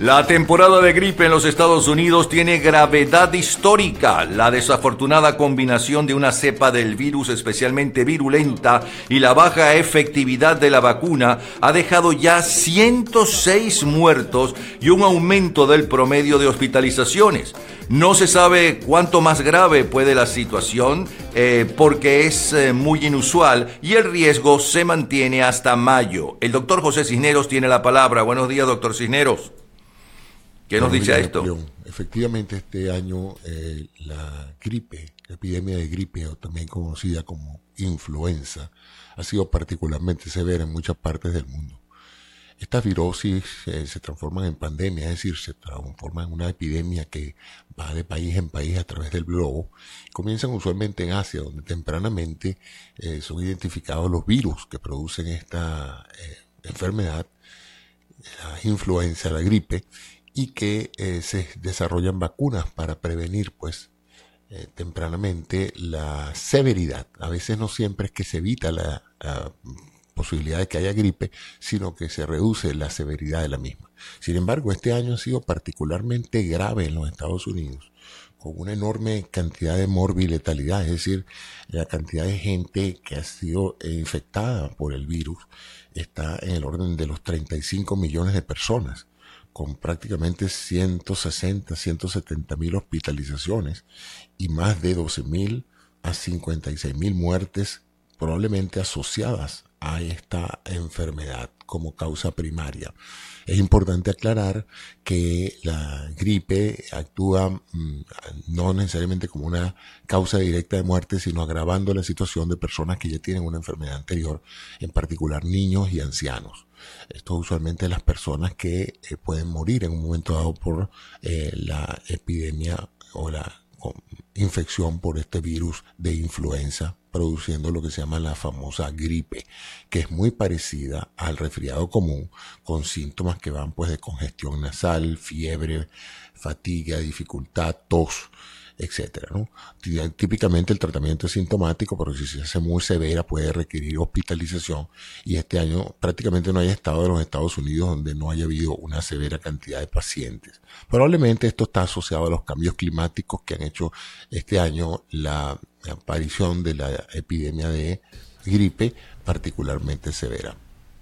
La temporada de gripe en los Estados Unidos tiene gravedad histórica. La desafortunada combinación de una cepa del virus especialmente virulenta y la baja efectividad de la vacuna ha dejado ya 106 muertos y un aumento del promedio de hospitalizaciones. No se sabe cuánto más grave puede la situación eh, porque es eh, muy inusual y el riesgo se mantiene hasta mayo. El doctor José Cisneros tiene la palabra. Buenos días, doctor Cisneros. ¿Qué nos dice esto? Efectivamente, este año eh, la gripe, la epidemia de gripe, o también conocida como influenza, ha sido particularmente severa en muchas partes del mundo. Estas virosis eh, se transforman en pandemia, es decir, se transforman en una epidemia que va de país en país a través del globo. Comienzan usualmente en Asia, donde tempranamente eh, son identificados los virus que producen esta enfermedad, la influenza, la gripe, y que eh, se desarrollan vacunas para prevenir pues eh, tempranamente la severidad. A veces no siempre es que se evita la, posibilidad de que haya gripe, sino que se reduce la severidad de la misma. Sin embargo, este año ha sido particularmente grave en los Estados Unidos, con una enorme cantidad de morbiletalidad, es decir, la cantidad de gente que ha sido infectada por el virus está en el orden de los 35 millones de personas con prácticamente 160, 170 mil hospitalizaciones y más de 12 mil a 56 mil muertes probablemente asociadas a esta enfermedad como causa primaria. Es importante aclarar que la gripe actúa mm, no necesariamente como una causa directa de muerte, sino agravando la situación de personas que ya tienen una enfermedad anterior, en particular niños y ancianos. Esto usualmente las personas que eh, pueden morir en un momento dado por eh, la epidemia o la infección por este virus de influenza, produciendo lo que se llama la famosa gripe, que es muy parecida al resfriado común, con síntomas que van pues de congestión nasal, fiebre, fatiga, dificultad, tos etcétera, ¿no? Típicamente el tratamiento es sintomático, pero si se hace muy severa puede requerir hospitalización y este año prácticamente no hay estado de los Estados Unidos donde no haya habido una severa cantidad de pacientes. Probablemente esto está asociado a los cambios climáticos que han hecho este año la aparición de la epidemia de gripe particularmente severa.